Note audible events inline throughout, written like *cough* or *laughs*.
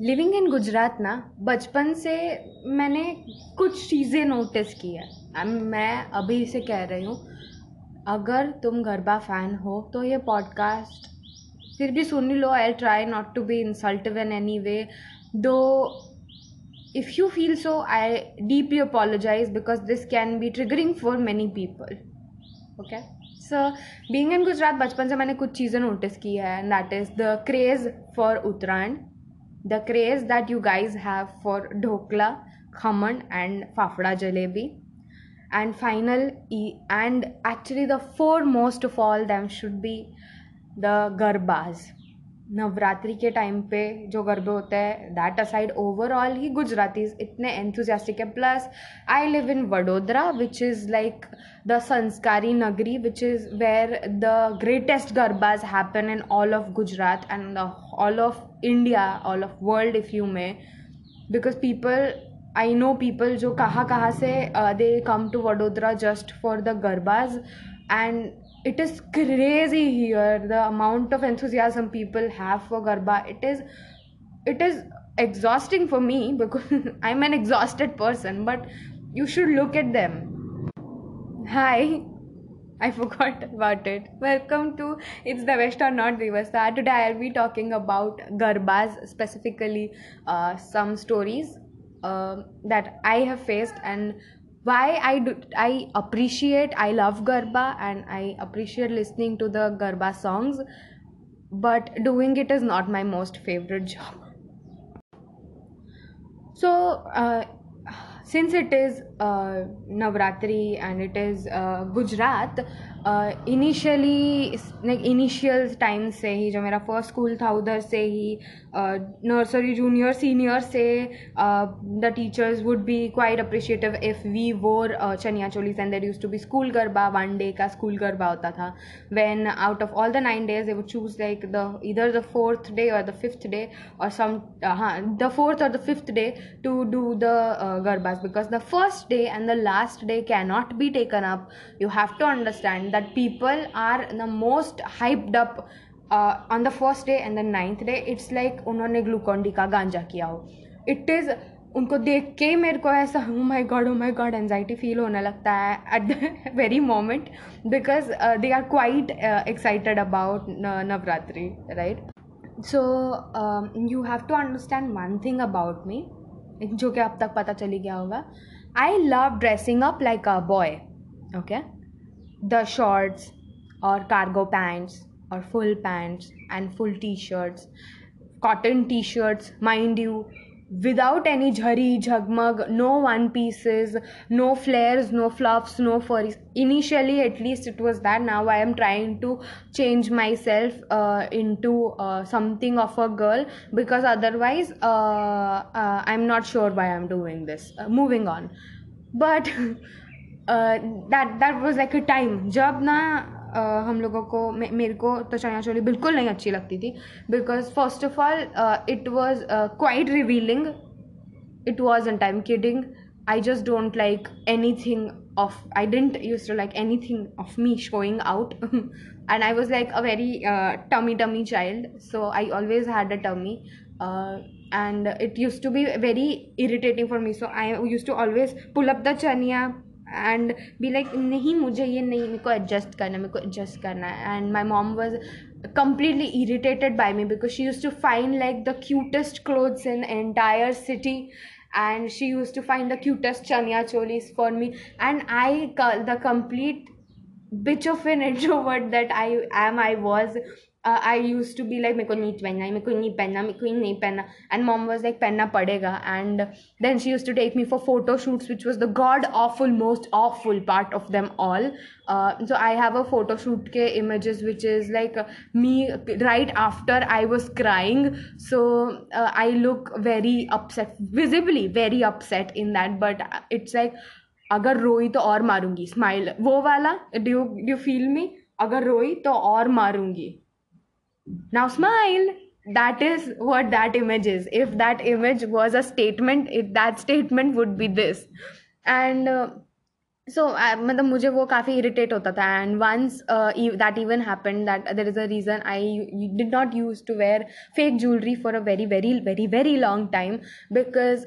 Living in Gujarat ना, बचपन से मैंने कुछ चीज़ें नोटिस की है। मैं अभी से कह रही हूँ, अगर तुम गरबा फ़ैन हो तो ये पॉडकास्ट फिर भी सुन लो। I try not to be insultive in any way though if you feel so, i deeply apologize because this can be triggering for many people okay so being in Gujarat बचपन से मैंने कुछ चीज़ें notice की है। And that is the craze for Uttarayan the craze that you guys have for dhokla, khaman, and fafda jalebi. And final, and actually the foremost of all them should be the garbas Navratri के time पे जो गरबे होते हैं that aside overall ही गुजरातीज इतने enthusiastic है। Plus I live in Vadodara which is like the संस्कारी नगरी which is where the greatest garbas happen in all of Gujarat and the all of India all of world if you may because people I know people जो कहाँ कहाँ से they come to Vadodara just for the garbas and it is crazy here the amount of enthusiasm people have for garba it is it is exhausting for me because *laughs* i'm an exhausted person but you should look at them hi I forgot about it. Welcome to It's the West or Not Vivasta. Today I'll be talking about Garbas, specifically uh, some stories um that I have faced and why I do I appreciate I love Garba and I appreciate listening to the Garba songs, but doing it is not my most favorite job. So, uh, since it is uh, Navratri and it is uh, Gujarat, initially like initial time से ही, जो मेरा first school था, उधर से ही nursery junior senior से the teachers would be quite appreciative if we wore chaniya cholis and there used to be school garba one day का स्कूल गरबा होता था when out of all the nine days they would choose like the इधर the fourth day और the fifth day और some हाँ the fourth और the fifth day to do the garbas because the first day and the last day can not be taken up you have to understand that people are the most hyped up on the first day and the ninth day, it's like उन्होंने Glucon D का गांजा किया हो। It is उनको देख के मेरे को ऐसा ओ my God oh my God anxiety feel होने लगता है at the very moment because they are quite excited about Navratri right so you have to understand one thing about me जो कि अब तक पता चली गया होगा। I love dressing up like a boy okay the shorts or cargo pants or full pants and full t-shirts cotton t-shirts mind you without any jhari jhagmag no one pieces no flares no fluffs no furries. Initially at least it was that. Now i am trying to change myself uh, into uh, something of a girl because otherwise uh, uh, i'm not sure why i'm doing this. Uh, moving on. But *laughs* that that was like a time जब ना uh, हम लोगों को मे, मेरे को तो चनिया चोली बिल्कुल नहीं अच्छी लगती थी because first of all it was quite revealing it wasn't i'm kidding i just don't like anything of i didn't used to like anything of me showing out *laughs* and i was like a very uh, tummy tummy child so i always had a tummy uh, and it used to be very irritating for me so i used to always pull up the chania and be like नहीं, मुझे ये नहीं, मेरे को adjust करना है मेरे को एडजस्ट करना है। And my mom was completely irritated by me because she use to find like the cutest clothes in entire city and she use to find the cutest chaniya cholis for me and I the complete bitch of an and that I am I was I use to be like मेरे को नहीं पहनना है, मेरे को नहीं पहनना मेरे को ही नहीं पहनना. एंड मॉम वॉज़ लाइक पहनना पड़ेगा. And then she use to take me for photo shoots which was the god of full most of full part of them all so I have a photo shoot के images which is like me right after I was crying so I look very upset visibly very upset in that but it's like अगर रोई तो और मारूँगी. Smile वो वाला do do feel me अगर रोई तो और मारूँगी. now smile that is what that image is if that image was a statement it, that statement would be this and uh, सो मतलब मुझे वो काफ़ी इरिटेट होता था and once that even happen that there is a reason I did not use to wear fake jewellery for a very very very very long time because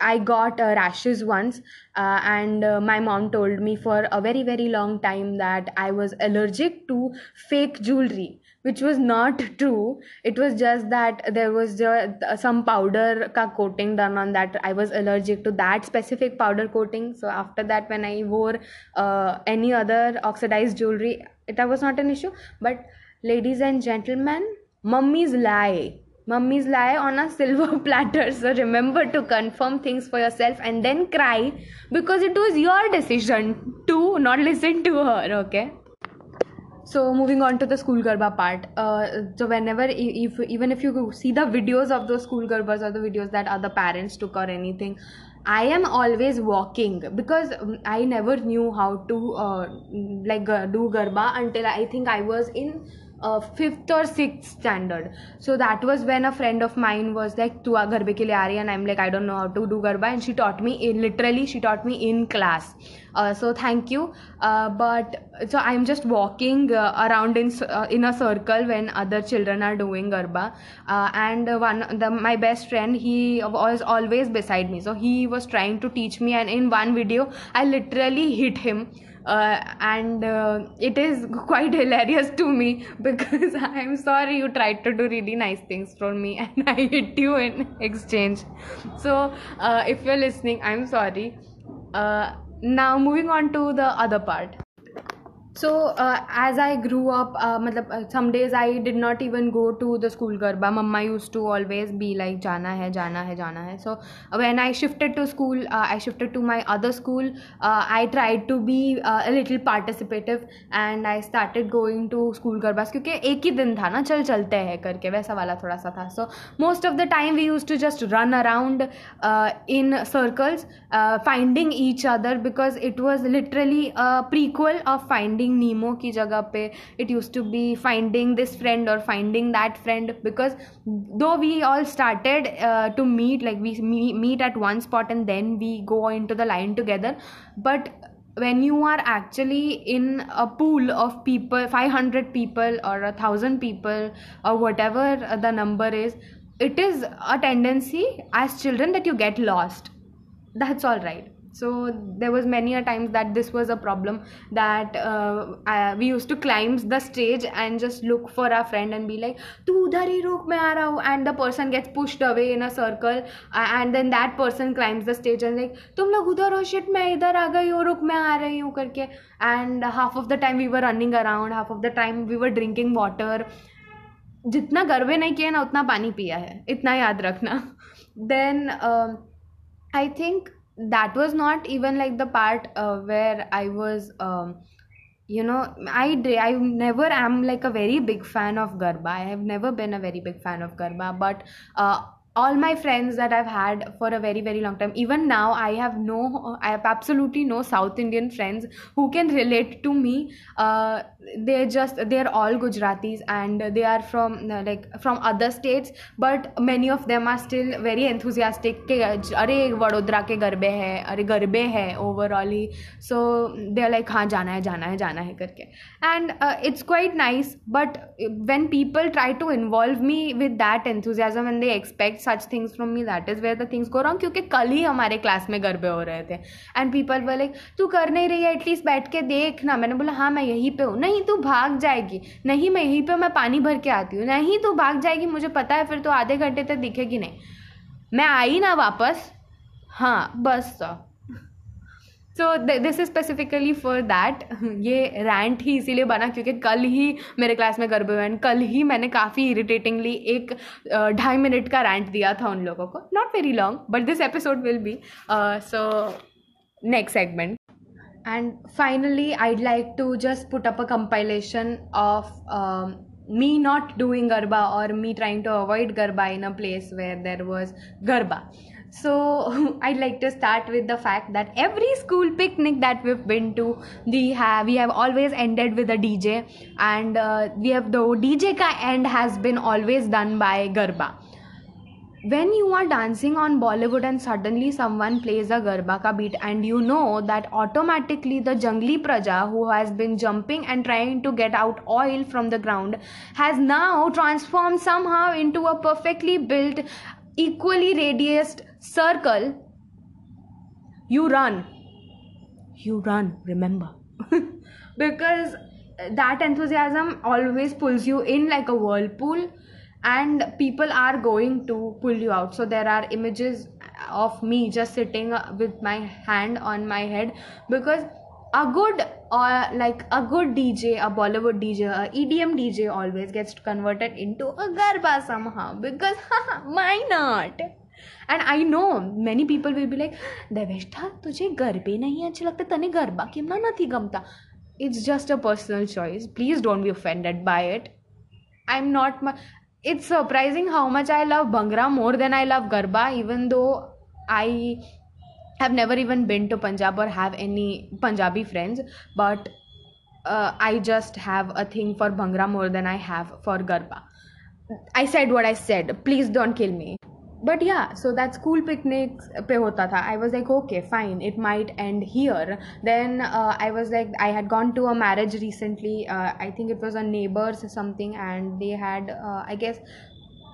I got uh, rashes once, uh, and uh, my mom told me for a very, very long time that I was allergic to fake jewelry, which was not *laughs* true. It was just that there was uh, some powder ka coating done on that. I was allergic to that specific powder coating. So, after that, when I wore uh, any other oxidized jewelry, that was not an issue. But, ladies and gentlemen, mummies lie Mummies lie on a silver *laughs* platter. So remember to confirm things for yourself and then cry because it was your decision to not *laughs* listen to her. Okay. So moving on to the school garba part. Uh, so whenever, if even if you see the videos of those school garbas or the videos that other parents took or anything, I am always walking because um, I never knew how to uh, like do garba until I think I was in uh, fifth or sixth standard. So that was when a friend of mine was like tu garbe ke liye aa and i'm like i don't know how to do garba. And she taught me in, literally she taught me in class. Uh, so thank you. Uh, but so i'm just walking uh, around in in a circle when other children are doing garba. And one my best friend he was always beside me. So he was trying to teach me and in one video i literally hit him uh, and uh, it is *laughs* quite hilarious to me *laughs* because *laughs* I'm sorry you tried to do really nice things for me and I hit you in exchange. So, uh, if you're listening, I'm sorry. Uh, now, moving on to the other part so uh, as i grew up uh, matlab, uh, some days i did not even go to the school garba mama used to always be like jana hai jana hai jana hai so uh, when i shifted to school uh, i shifted to my other school uh, i tried to be uh, a little participative and i started going to school garbas क्योंकि एक ही दिन था ना चल चलते हैं करके वैसा वाला थोड़ा सा था so most of the time we use to just run around in circles finding each other because it was literally prequel of finding finding Nemo की जगह पे it use to be finding this friend और finding that friend because though we all started to meet like we meet at one spot and then we go in to the line together but when you are actually in a pool of people 500 people or a thousand people or whatever the number is it is a tendency as children that you get lost that's all right So there was many a times that this was a problem that uh, I, we used to climb the stage and just look for our friend and be like tu udhar hi ruk main aa raha and the person gets pushed away in a circle uh, and then that person climbs the stage and like tum log udhar ho shit main idhar aa gayi hu ruk main aa rahi hu karke and half of the time we were running around half of the time we were drinking water जितना गर्वे नहीं किया ना उतना पानी पिया है इतना याद रखना then I think that was not even like the part uh, where i was um, you know i i never am like a very big fan of garba. I have never been a very big fan of garba but uh, all my friends that I've had for a very very long time even now I have no I have absolutely no South Indian friends who can relate to me uh, they're just they're all Gujaratis and they are from uh, like from other states but many of them are still very enthusiastic के अरे वडोदरा के गरबे हैं अरे गरबे हैं ओवरऑली सो they like हाँ जाना है जाना है जाना है करके and it's quite nice but when people try to involve me with that enthusiasm and they expect such things from me that is where the things go wrong क्योंकि कल ही हमारे क्लास में गरबे हो रहे थे एंड पीपल बोले तू कर नहीं रही है एटलीस्ट बैठ के देख ना मैंने बोला हाँ मैं यहीं पे हूँ नहीं तू भाग जाएगी। नहीं मैं यहीं पे मैं पानी भर के आती हूँ। नहीं तू भाग जाएगी, मुझे पता है, फिर तो आधे घंटे तक दिखेगी नहीं। मैं आई ना वापस? हाँ बस so this is specifically for that ये रैंट ही इसीलिए बना क्योंकि कल ही मेरे क्लास में गर्भ हुए कल ही मैंने काफ़ी इरिटेटिंगली एक ढाई मिनट का रैंट दिया था उन लोगों को। Not very long but this episode will be so next segment and finally i'd like to just put up a compilation of um, me not doing garba or me trying to avoid garba in a place where there was garba. So *laughs* i'd like to start with the fact that every school picnic that we've been to we have we have always ended with a dj and uh, we have the dj ka end has been always done by garba when you are dancing on Bollywood and suddenly someone plays a garba ka beat and you know that automatically the jungli praja who has been jumping and trying to get out oil from the ground has now transformed somehow into a perfectly built equally radiused circle. You run. You run remember. *laughs* Because that enthusiasm always pulls you in like a whirlpool and people are going to pull you out. So there are images of me just sitting uh, with my hand on my head. Because a good or uh, like a good dj a bollywood dj a edm dj always gets converted into a garba somehow. Because *laughs* why not? And I know many people will be like Deveshtha तुझे गरबे नहीं अच्छे लगते तने गरबा कितना नहीं गमता it's just a personal choice please don't be offended by it I am not my it's surprising how much I love Bhangra more than I love Garba, even though I have never even been to Punjab or have any Punjabi friends. But uh, I just have a thing for Bhangra more than I have for Garba. I said what I said. Please don't kill me but yeah so that school picnics pe hota tha i was like okay fine it might end here. Then uh, i was like i had gone to a marriage recently. Uh, i think it was a neighbors something and they had uh, i guess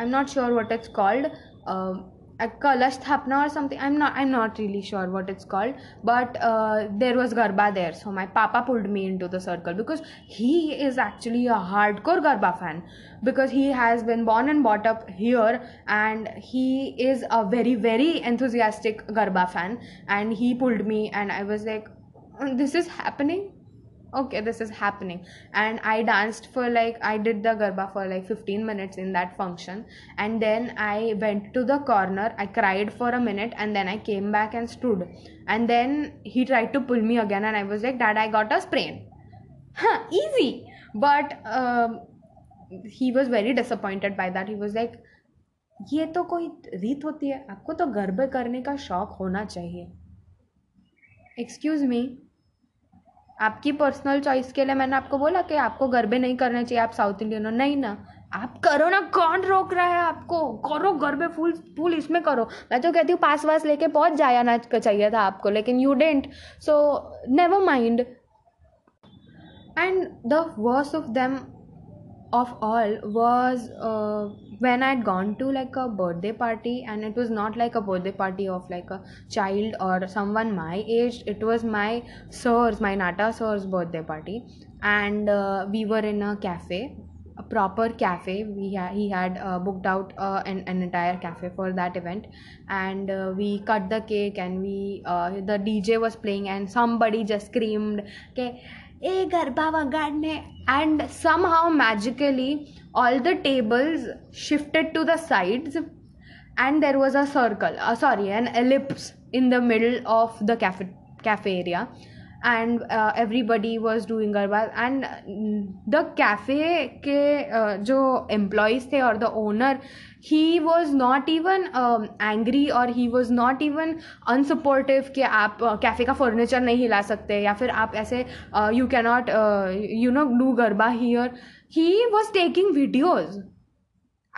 i'm not sure what it's called. Um, a kalash thapna or something. I'm not i'm not really sure what it's called but uh, there was garba there. So my papa pulled me into the circle because he is actually a hardcore garba fan because he has been born and brought up here and he is a very very enthusiastic garba fan and he pulled me and i was like this is happening okay this is happening and i danced for like i did the garba for like 15 minutes in that function and then i went to the corner i cried for a minute and then i came back and stood and then he tried to pull me again and i was like dad i got a sprain huh easy but um, he was very disappointed by that he was like ये तो कोई रीत होती है आपको तो गर्भ करने का शौक होना चाहिए एक्सक्यूज मी आपकी पर्सनल चॉइस के लिए मैंने आपको बोला कि आपको गरबे नहीं करने चाहिए, आप साउथ इंडियन हो। नहीं ना। आप करो ना, कौन रोक रहा है आपको? करो गरबे फुल फुल इसमें करो। मैं तो कहती हूँ पास वास लेके पहुँच जाया ना चाहिए था आपको, लेकिन you didn't so never mind and the worse of them of all was when I'd gone to like a birthday party, and it was not like a birthday party of like a child or someone my age. It was my sir's, my Nata sir's birthday party, and uh, we were in a cafe, a proper cafe. We ha- he had uh, booked out uh, an, an entire cafe for that event, and uh, we cut the cake, and we uh, the DJ was playing, and somebody just screamed, "Okay." a Garbhava Gadne, and somehow magically all the tables shifted to the sides, and there was a circle, uh, sorry, an ellipse in the middle of the cafe, cafe area. And uh, everybody was doing garba and the cafe ke uh, jo employees the or the owner he was not even um, angry or he was not even unsupportive कि आप cafe का furniture नहीं हिला सकते या फिर आप ऐसे you cannot you know do garba here he was taking videos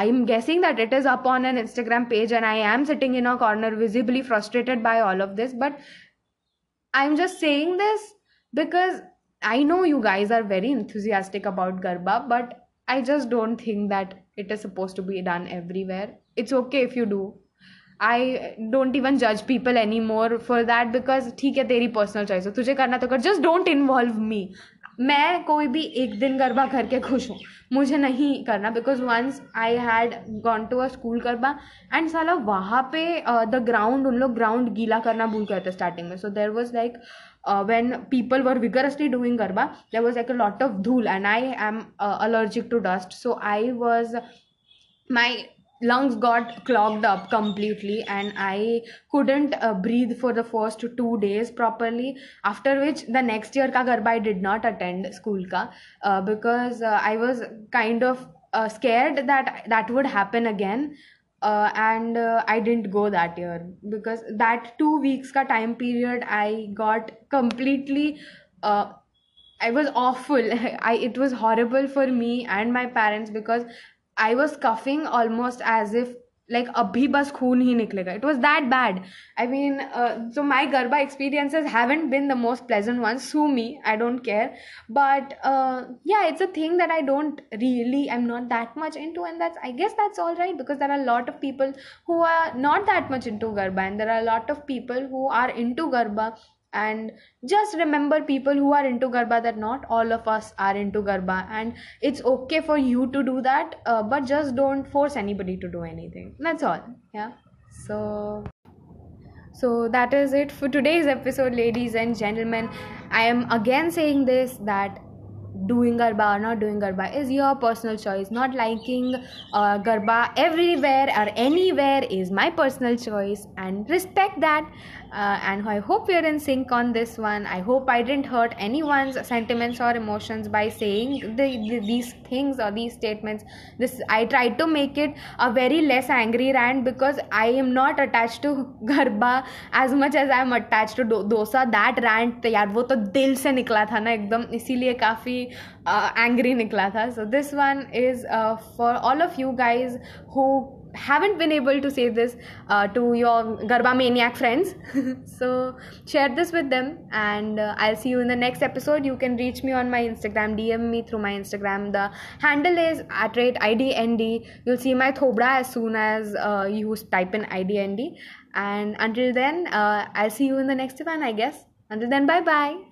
i'm guessing that it is up on an instagram page and i am sitting in a corner visibly frustrated by all of this but i'm just saying this because i know you guys are very enthusiastic about garba but i just don't think that it is supposed to be done everywhere it's okay if you do I don't even judge people anymore for that because ठीक है तेरी personal choice है तुझे करना तो कर just don't involve मी मैं कोई भी एक दिन गरबा करके खुश हूँ। मुझे नहीं करना because once I had gone to a school garba and साला वहाँ पे uh, द ग्राउंड उन लोग ग्राउंड गीला करना भूल करते स्टार्टिंग में। So there was like when people were vigorously doing garba there was like a lot of धूल and I am allergic to dust so I was my lungs got clogged up completely and i couldn't uh, breathe for the first two days properly after which the next year ka garba i did not attend school ka uh, because uh, i was kind of uh, scared that that would happen again uh, and uh, I didn't go that year because that two weeks ka time period I got completely I was awful. *laughs* I it was horrible for me and my parents because I was coughing almost as if like abhi bas khoon hi niklega. It was that bad. I mean uh, so my garba experiences haven't been the most pleasant ones. Sue me. I don't care. But uh, yeah it's a thing that i don't really i'm not that much into. And that's i guess that's all right because there are a lot of people who are not that much into garba. And there are a lot of people who are into garba and just remember people who are into garba that not all of us are into garba. And it's okay for you to do that uh, but just don't force anybody to do anything. That's all. Yeah. So so that is it for today's episode ladies and gentlemen. I am again saying this that doing garba or not doing garba is your personal choice. Not liking uh, garba everywhere or anywhere is my personal choice. And respect that uh, and I hope we are in sync on this one. I hope I didn't hurt anyone's sentiments or emotions by saying the, the, these things or these statements. This I tried to make it a very less angry rant because I am not attached to *laughs* Garba as much as I am attached to do, dosa. That rant यार वो तो दिल से निकला था ना एकदम इसीलिए काफ़ी एंग्री निकला था So this one is uh, for all of you guys who haven't been able to say this uh, to your Garba Maniac friends. *laughs* so share this with them, and uh, I'll see you in the next episode. You can reach me on my Instagram, DM me through my Instagram. The handle is at rate IDND. You'll see my Thobra as soon as uh, you type in IDND. And until then, uh, I'll see you in the next one, I guess. Until then, bye bye.